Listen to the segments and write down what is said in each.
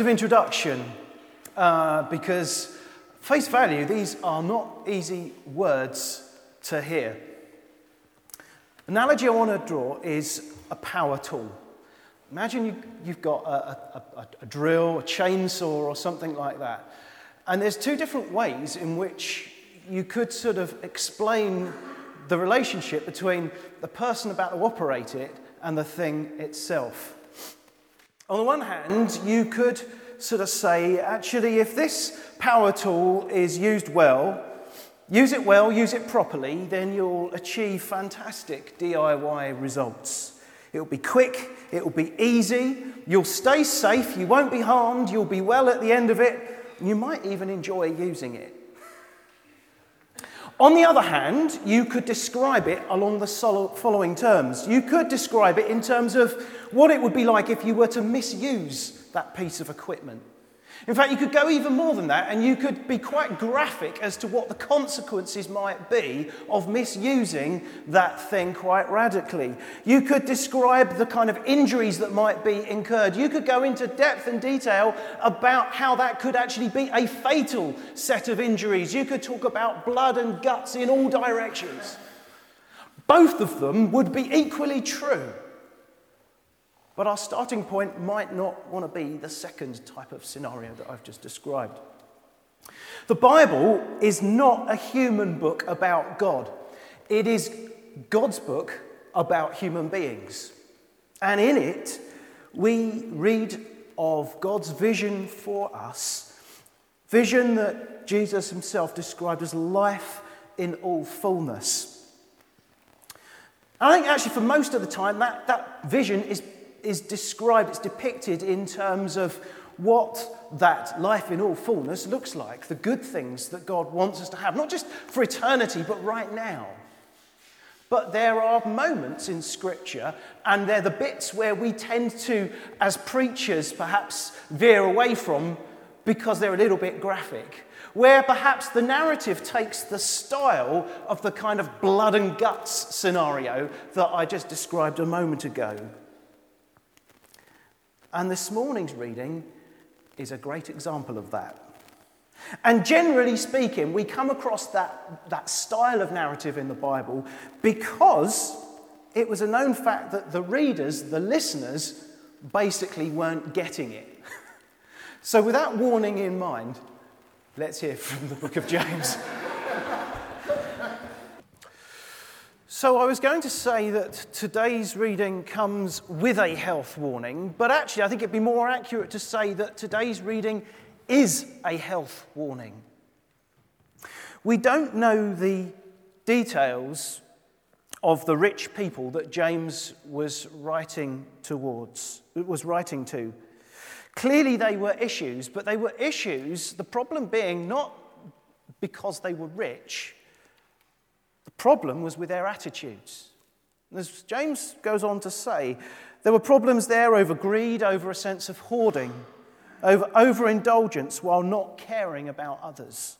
of introduction uh, because, face value, these are not easy words to hear. Analogy I want to draw is a power tool. Imagine you, you've got a, a, a, drill, a chainsaw, or something like that. And there's two different ways in which you could sort of explain the relationship between the person about to operate it and the thing itself. On the one hand, you could sort of say, actually, if this power tool is used well, use it well, use it properly, then you'll achieve fantastic DIY results. It'll be quick, it'll be easy, you'll stay safe, you won't be harmed, you'll be well at the end of it, you might even enjoy using it. On the other hand, you could describe it along the following terms. You could describe it in terms of what it would be like if you were to misuse that piece of equipment. In fact, you could go even more than that and you could be quite graphic as to what the consequences might be of misusing that thing quite radically. You could describe the kind of injuries that might be incurred. You could go into depth and detail about how that could actually be a fatal set of injuries. You could talk about blood and guts in all directions. Both of them would be equally true. But our starting point might not want to be the second type of scenario that I've just described. The Bible is not a human book about God, it is God's book about human beings. And in it, we read of God's vision for us, vision that Jesus himself described as life in all fullness. I think actually, for most of the time, that, that vision is is described, it's depicted in terms of what that life in all fullness looks like, the good things that God wants us to have, not just for eternity, but right now. But there are moments in Scripture, and they're the bits where we tend to, as preachers, perhaps veer away from because they're a little bit graphic, where perhaps the narrative takes the style of the kind of blood and guts scenario that I just described a moment ago. And this morning's reading is a great example of that. And generally speaking, we come across that, that style of narrative in the Bible because it was a known fact that the readers, the listeners, basically weren't getting it. so, with that warning in mind, let's hear from the book of James. So, I was going to say that today's reading comes with a health warning, but actually, I think it'd be more accurate to say that today's reading is a health warning. We don't know the details of the rich people that James was writing towards, was writing to. Clearly, they were issues, but they were issues, the problem being not because they were rich problem was with their attitudes. As James goes on to say, there were problems there over greed, over a sense of hoarding, over overindulgence while not caring about others.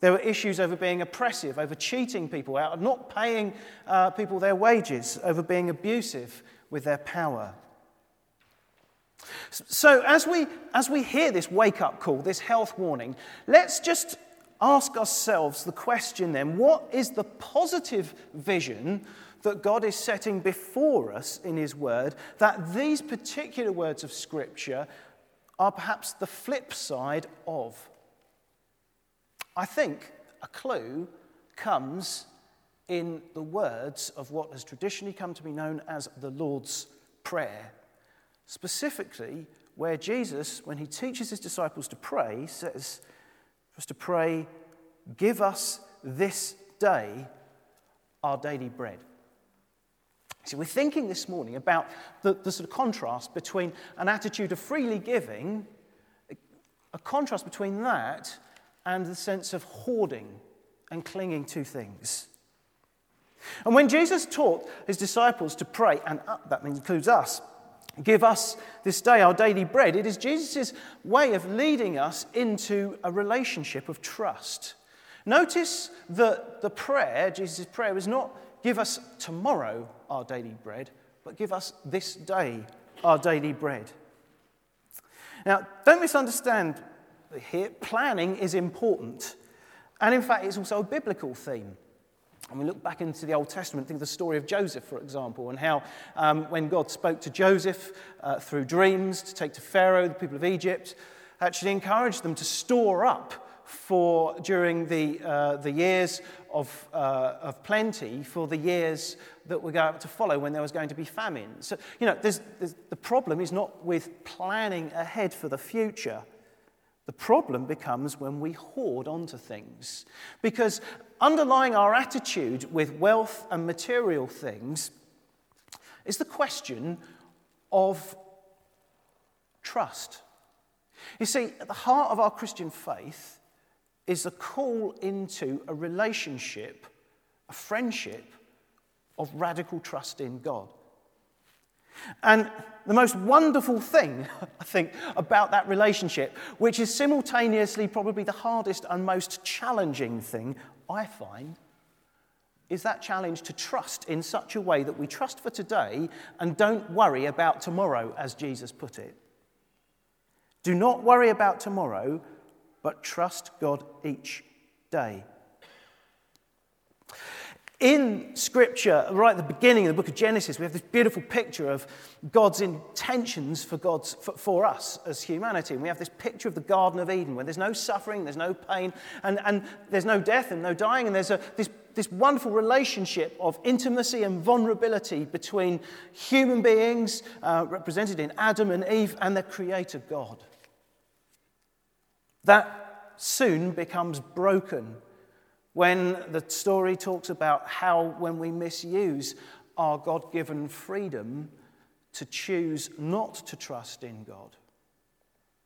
There were issues over being oppressive, over cheating people out, not paying uh, people their wages, over being abusive with their power. So, as we, as we hear this wake up call, this health warning, let's just ask ourselves the question then what is the positive vision that God is setting before us in His Word that these particular words of Scripture are perhaps the flip side of? I think a clue comes in the words of what has traditionally come to be known as the Lord's Prayer. Specifically, where Jesus, when he teaches his disciples to pray, says, for us to pray, Give us this day our daily bread. See, we're thinking this morning about the, the sort of contrast between an attitude of freely giving, a contrast between that and the sense of hoarding and clinging to things. And when Jesus taught his disciples to pray, and that includes us, Give us this day our daily bread. It is Jesus' way of leading us into a relationship of trust. Notice that the prayer, Jesus' prayer, was not give us tomorrow our daily bread, but give us this day our daily bread. Now, don't misunderstand here, planning is important. And in fact, it's also a biblical theme. And we look back into the Old Testament, think of the story of Joseph, for example, and how um, when God spoke to Joseph uh, through dreams to take to Pharaoh, the people of Egypt, actually encouraged them to store up for during the, uh, the years of, uh, of plenty for the years that were going to follow when there was going to be famine. So, you know, there's, there's, the problem is not with planning ahead for the future. The problem becomes when we hoard onto things. Because underlying our attitude with wealth and material things is the question of trust. You see, at the heart of our Christian faith is a call into a relationship, a friendship of radical trust in God. And the most wonderful thing, I think, about that relationship, which is simultaneously probably the hardest and most challenging thing I find, is that challenge to trust in such a way that we trust for today and don't worry about tomorrow, as Jesus put it. Do not worry about tomorrow, but trust God each day. In Scripture, right at the beginning of the book of Genesis, we have this beautiful picture of God's intentions for, God's, for, for, us as humanity. And we have this picture of the Garden of Eden where there's no suffering, there's no pain, and, and there's no death and no dying, and there's a, this, this wonderful relationship of intimacy and vulnerability between human beings, uh, represented in Adam and Eve, and their Creator God. That soon becomes broken when the story talks about how, when we misuse our God given freedom to choose not to trust in God,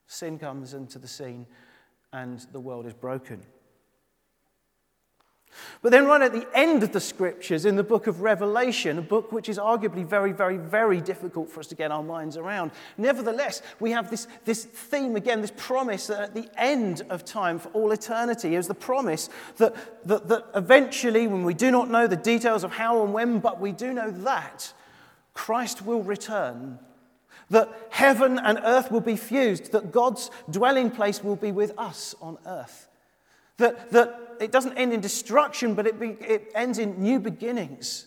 sin comes into the scene and the world is broken. But then, right at the end of the scriptures, in the book of Revelation, a book which is arguably very, very, very difficult for us to get our minds around, nevertheless, we have this, this theme again, this promise that at the end of time for all eternity is the promise that, that, that eventually, when we do not know the details of how and when, but we do know that Christ will return that heaven and earth will be fused, that God's dwelling place will be with us on earth. That, that it doesn't end in destruction, but it, be, it ends in new beginnings,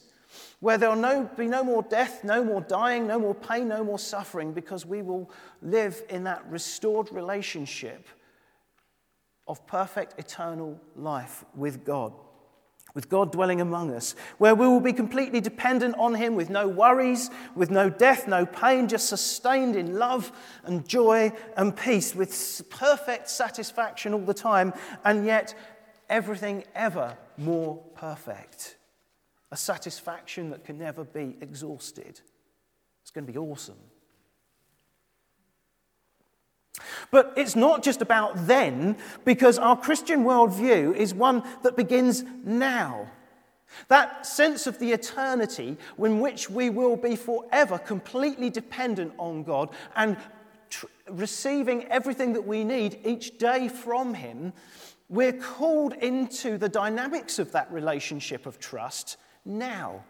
where there will no, be no more death, no more dying, no more pain, no more suffering, because we will live in that restored relationship of perfect eternal life with God with God dwelling among us, where we will be completely dependent on Him with no worries, with no death, no pain, just sustained in love and joy and peace, with perfect satisfaction all the time, and yet everything ever more perfect. A satisfaction that can never be exhausted. It's going to be awesome. But it's not just about then, because our Christian worldview is one that begins now. That sense of the eternity in which we will be forever completely dependent on God and tr- receiving everything that we need each day from Him, we're called into the dynamics of that relationship of trust now.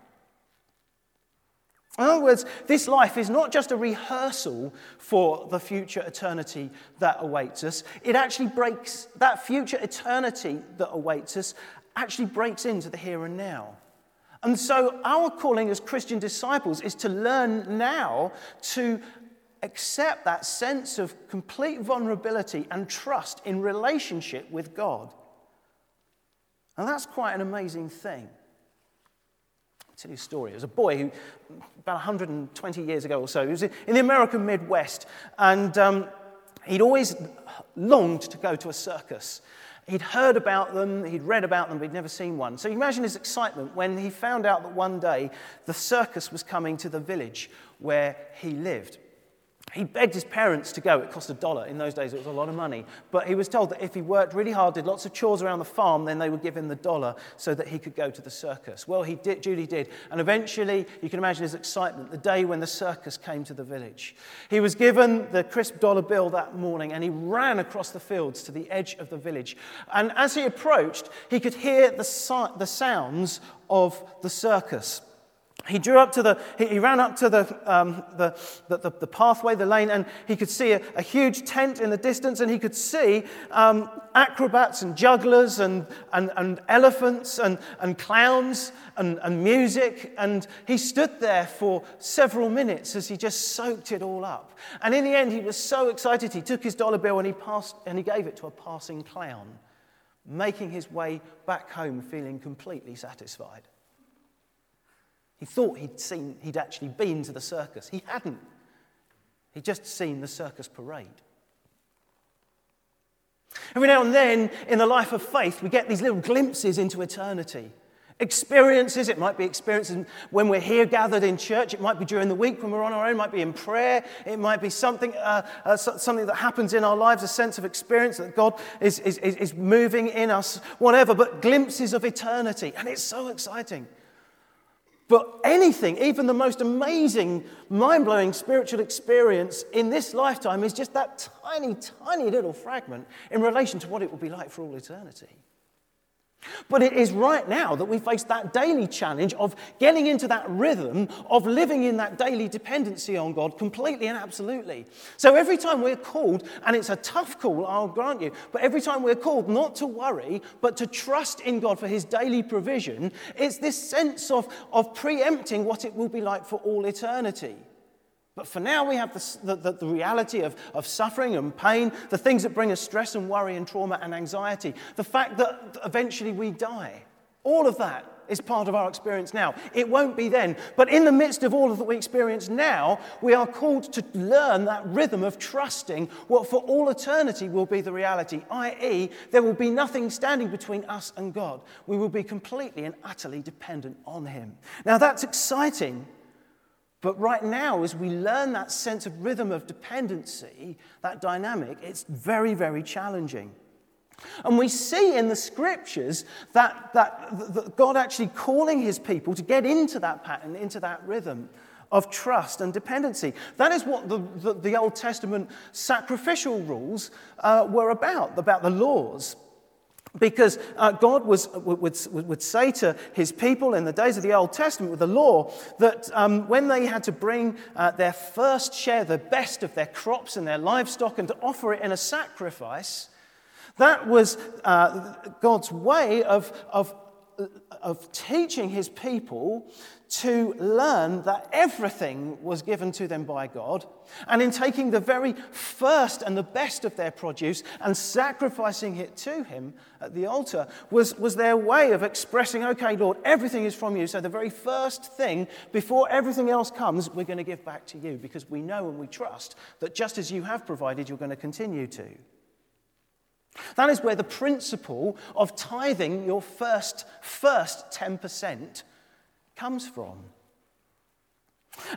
In other words, this life is not just a rehearsal for the future eternity that awaits us. It actually breaks, that future eternity that awaits us actually breaks into the here and now. And so, our calling as Christian disciples is to learn now to accept that sense of complete vulnerability and trust in relationship with God. And that's quite an amazing thing a story. There was a boy who, about 120 years ago or so, he was in the American Midwest, and um, he'd always longed to go to a circus. He'd heard about them, he'd read about them, but he'd never seen one. So you imagine his excitement when he found out that one day the circus was coming to the village where he lived. He begged his parents to go. It cost a dollar. In those days, it was a lot of money. But he was told that if he worked really hard, did lots of chores around the farm, then they would give him the dollar so that he could go to the circus. Well, he did, Judy did. And eventually, you can imagine his excitement the day when the circus came to the village. He was given the crisp dollar bill that morning and he ran across the fields to the edge of the village. And as he approached, he could hear the, the sounds of the circus. He drew up to the, he, ran up to the, um, the, the, the, pathway, the lane, and he could see a, a huge tent in the distance, and he could see um, acrobats and jugglers and, and, and elephants and, and clowns and, and music. And he stood there for several minutes as he just soaked it all up. And in the end, he was so excited, he took his dollar bill and he, passed, and he gave it to a passing clown, making his way back home feeling completely satisfied. He thought he'd, seen, he'd actually been to the circus. He hadn't. He'd just seen the circus parade. Every now and then in the life of faith, we get these little glimpses into eternity. Experiences, it might be experiences when we're here gathered in church, it might be during the week when we're on our own, it might be in prayer, it might be something, uh, uh, something that happens in our lives, a sense of experience that God is, is, is moving in us, whatever, but glimpses of eternity. And it's so exciting. But anything, even the most amazing, mind blowing spiritual experience in this lifetime, is just that tiny, tiny little fragment in relation to what it will be like for all eternity. But it is right now that we face that daily challenge of getting into that rhythm of living in that daily dependency on God completely and absolutely. So every time we're called, and it's a tough call, I'll grant you, but every time we're called not to worry, but to trust in God for His daily provision, it's this sense of, of preempting what it will be like for all eternity. But for now, we have the, the, the, reality of, of suffering and pain, the things that bring us stress and worry and trauma and anxiety, the fact that eventually we die. All of that is part of our experience now. It won't be then. But in the midst of all of that we experience now, we are called to learn that rhythm of trusting what for all eternity will be the reality, i.e., there will be nothing standing between us and God. We will be completely and utterly dependent on Him. Now, that's exciting but right now, as we learn that sense of rhythm of dependency, that dynamic, it's very, very challenging. And we see in the scriptures that, that, that God actually calling his people to get into that pattern, into that rhythm of trust and dependency. That is what the, the, the Old Testament sacrificial rules uh, were about, about the laws. Because uh, God was, would, would say to his people in the days of the Old Testament with the law that um, when they had to bring uh, their first share, the best of their crops and their livestock, and to offer it in a sacrifice, that was uh, God's way of, of, of teaching his people to learn that everything was given to them by God, and in taking the very first and the best of their produce and sacrificing it to Him at the altar was, was their way of expressing, okay, Lord, everything is from you. So the very first thing, before everything else comes, we're going to give back to you because we know and we trust that just as you have provided, you're going to continue to. That is where the principle of tithing your first, first 10% comes from.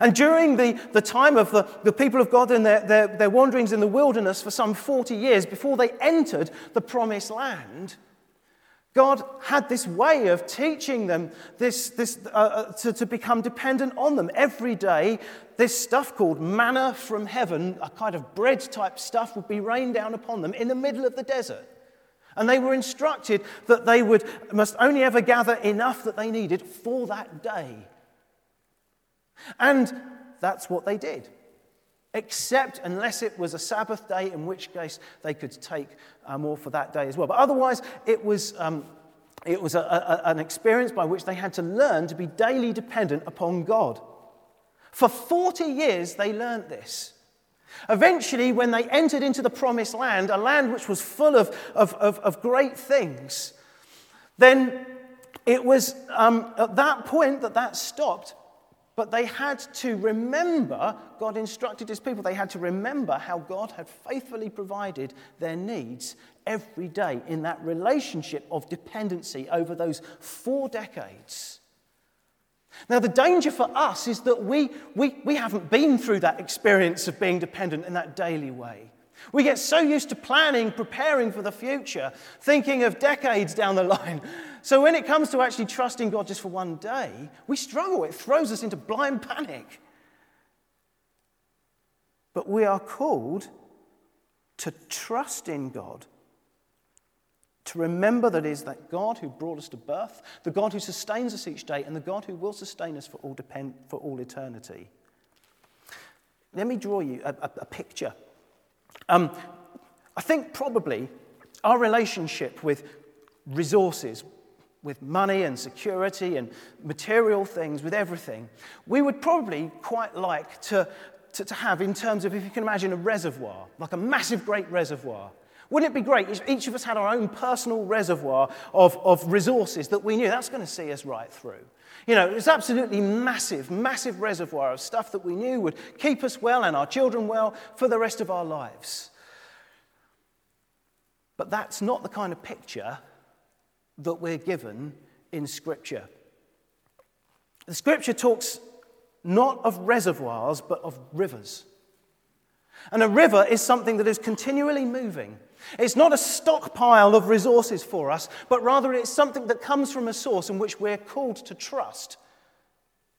And during the, the time of the, the people of God and their, their, their wanderings in the wilderness for some 40 years before they entered the promised land, God had this way of teaching them this, this, uh, uh, to, to become dependent on them. Every day, this stuff called manna from heaven, a kind of bread type stuff, would be rained down upon them in the middle of the desert. And they were instructed that they would, must only ever gather enough that they needed for that day. And that's what they did. Except unless it was a Sabbath day, in which case they could take more for that day as well. But otherwise, it was, um, it was a, a, an experience by which they had to learn to be daily dependent upon God. For 40 years, they learned this. Eventually, when they entered into the promised land, a land which was full of, of, of, of great things, then it was um, at that point that that stopped. But they had to remember, God instructed his people, they had to remember how God had faithfully provided their needs every day in that relationship of dependency over those four decades. Now, the danger for us is that we, we, we haven't been through that experience of being dependent in that daily way. We get so used to planning, preparing for the future, thinking of decades down the line. So when it comes to actually trusting God just for one day, we struggle. It throws us into blind panic. But we are called to trust in God, To remember that it is that God who brought us to birth, the God who sustains us each day, and the God who will sustain us for all, depend, for all eternity. Let me draw you a, a, a picture. Um, I think probably our relationship with resources, with money and security and material things, with everything, we would probably quite like to, to, to, have in terms of, if you can imagine, a reservoir, like a massive, great reservoir. Wouldn't it be great if each of us had our own personal reservoir of, of resources that we knew that's going to see us right through? You know, it's absolutely massive, massive reservoir of stuff that we knew would keep us well and our children well for the rest of our lives. But that's not the kind of picture that we're given in Scripture. The Scripture talks not of reservoirs, but of rivers. And a river is something that is continually moving. It's not a stockpile of resources for us, but rather it's something that comes from a source in which we're called to trust,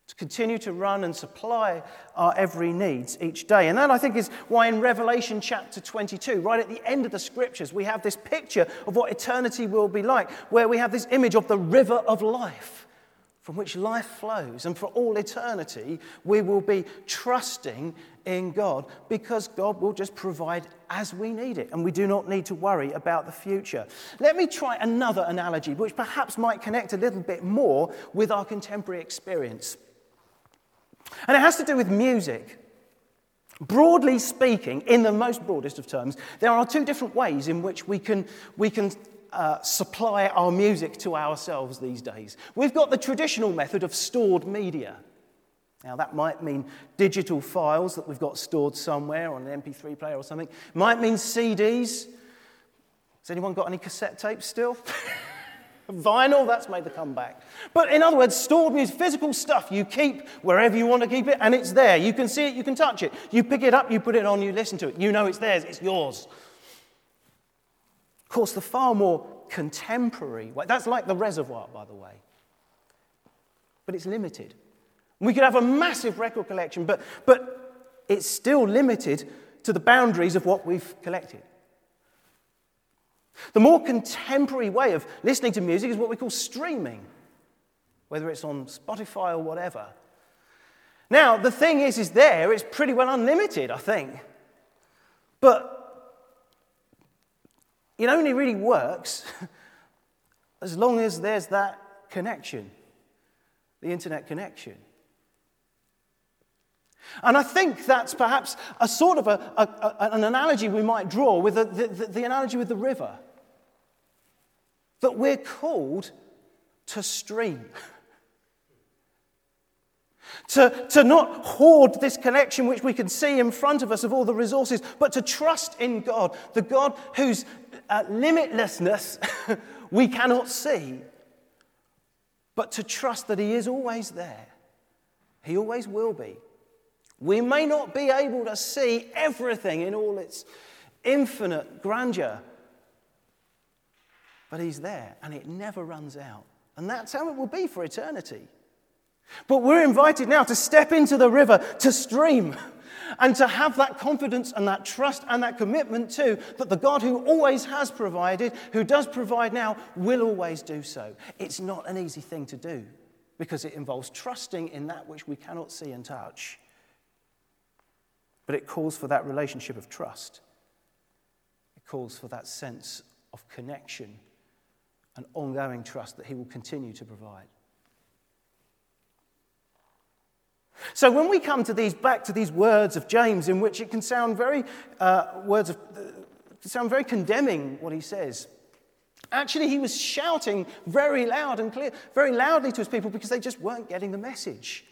to continue to run and supply our every needs each day. And that, I think, is why in Revelation chapter 22, right at the end of the scriptures, we have this picture of what eternity will be like, where we have this image of the river of life from which life flows. And for all eternity, we will be trusting in God because God will just provide as we need it. And we do not need to worry about the future. Let me try another analogy, which perhaps might connect a little bit more with our contemporary experience. And it has to do with music. Broadly speaking, in the most broadest of terms, there are two different ways in which we can, we can uh, supply our music to ourselves these days. We've got the traditional method of stored media. Now, that might mean digital files that we've got stored somewhere on an MP3 player or something. Might mean CDs. Has anyone got any cassette tapes still? Vinyl, that's made the comeback. But in other words, stored music, physical stuff you keep wherever you want to keep it, and it's there. You can see it, you can touch it. You pick it up, you put it on, you listen to it. You know it's theirs, it's yours. Of course, the far more contemporary way, that's like the reservoir, by the way, but it's limited. We could have a massive record collection, but, but it's still limited to the boundaries of what we've collected. The more contemporary way of listening to music is what we call streaming, whether it's on Spotify or whatever. Now, the thing is, is there, it's pretty well unlimited, I think. But it only really works as long as there's that connection, the internet connection. And I think that's perhaps a sort of a, a, a, an analogy we might draw with the, the, the analogy with the river. That we're called to stream. To, to not hoard this connection which we can see in front of us of all the resources, but to trust in God, the God whose uh, limitlessness we cannot see, but to trust that He is always there. He always will be. We may not be able to see everything in all its infinite grandeur, but He's there and it never runs out. And that's how it will be for eternity. But we're invited now to step into the river, to stream, and to have that confidence and that trust and that commitment too that the God who always has provided, who does provide now, will always do so. It's not an easy thing to do because it involves trusting in that which we cannot see and touch. But it calls for that relationship of trust. It calls for that sense of connection and ongoing trust that He will continue to provide. So when we come to these, back to these words of James, in which it can sound very, uh, words of, uh, sound very condemning what he says. Actually, he was shouting very loud and clear, very loudly to his people because they just weren't getting the message.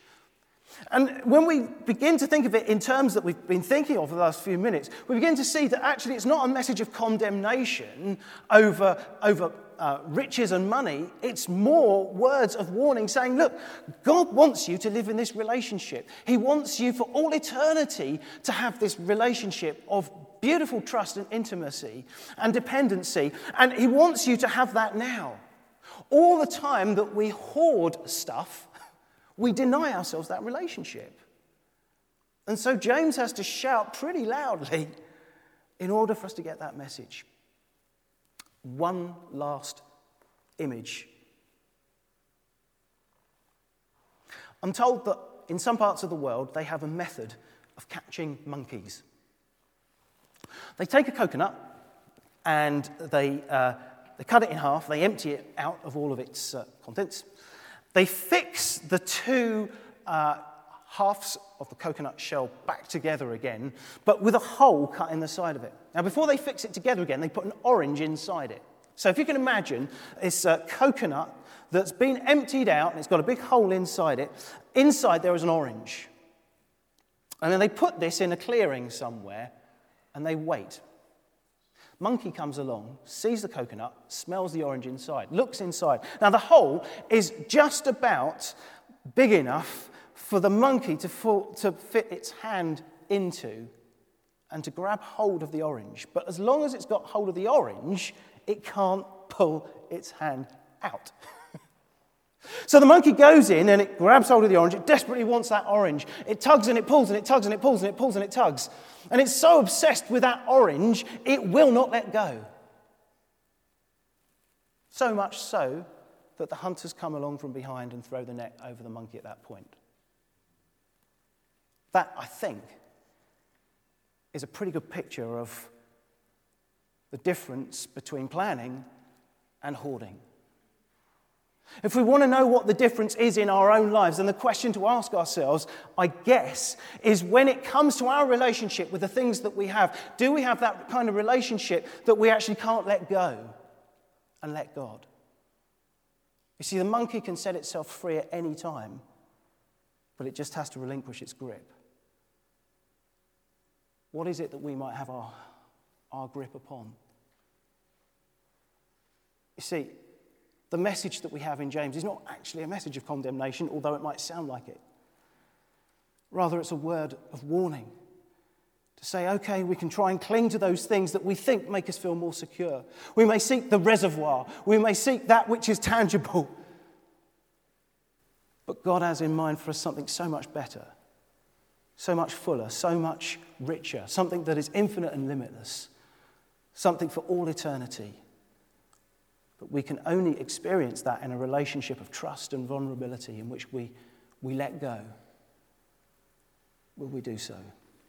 And when we begin to think of it in terms that we've been thinking of for the last few minutes, we begin to see that actually it's not a message of condemnation over, over uh, riches and money, it's more words of warning saying, look, God wants you to live in this relationship. He wants you for all eternity to have this relationship of beautiful trust and intimacy and dependency. And He wants you to have that now. All the time that we hoard stuff, we deny ourselves that relationship. And so James has to shout pretty loudly in order for us to get that message. one last image. I'm told that in some parts of the world they have a method of catching monkeys. They take a coconut and they, uh, they cut it in half, they empty it out of all of its uh, contents. They fix the two uh, halves of the coconut shell back together again, but with a hole cut in the side of it. Now, before they fix it together again, they put an orange inside it. So, if you can imagine, it's a coconut that's been emptied out and it's got a big hole inside it. Inside, there is an orange. And then they put this in a clearing somewhere and they wait. Monkey comes along, sees the coconut, smells the orange inside, looks inside. Now, the hole is just about big enough for the monkey to, fall, to fit its hand into and to grab hold of the orange. But as long as it's got hold of the orange, it can't pull its hand out. so the monkey goes in and it grabs hold of the orange. It desperately wants that orange. It tugs and it pulls and it tugs and it pulls and it pulls and it tugs. And it's so obsessed with that orange, it will not let go. So much so that the hunters come along from behind and throw the net over the monkey at that point. That, I think, is a pretty good picture of the difference between planning and hoarding. If we want to know what the difference is in our own lives, then the question to ask ourselves, I guess, is when it comes to our relationship with the things that we have, do we have that kind of relationship that we actually can't let go and let God? You see, the monkey can set itself free at any time, but it just has to relinquish its grip. What is it that we might have our, our grip upon? You see, the message that we have in James is not actually a message of condemnation, although it might sound like it. Rather, it's a word of warning to say, okay, we can try and cling to those things that we think make us feel more secure. We may seek the reservoir, we may seek that which is tangible. But God has in mind for us something so much better so much fuller, so much richer, something that is infinite and limitless, something for all eternity. But we can only experience that in a relationship of trust and vulnerability in which we, we let go. Will we do so?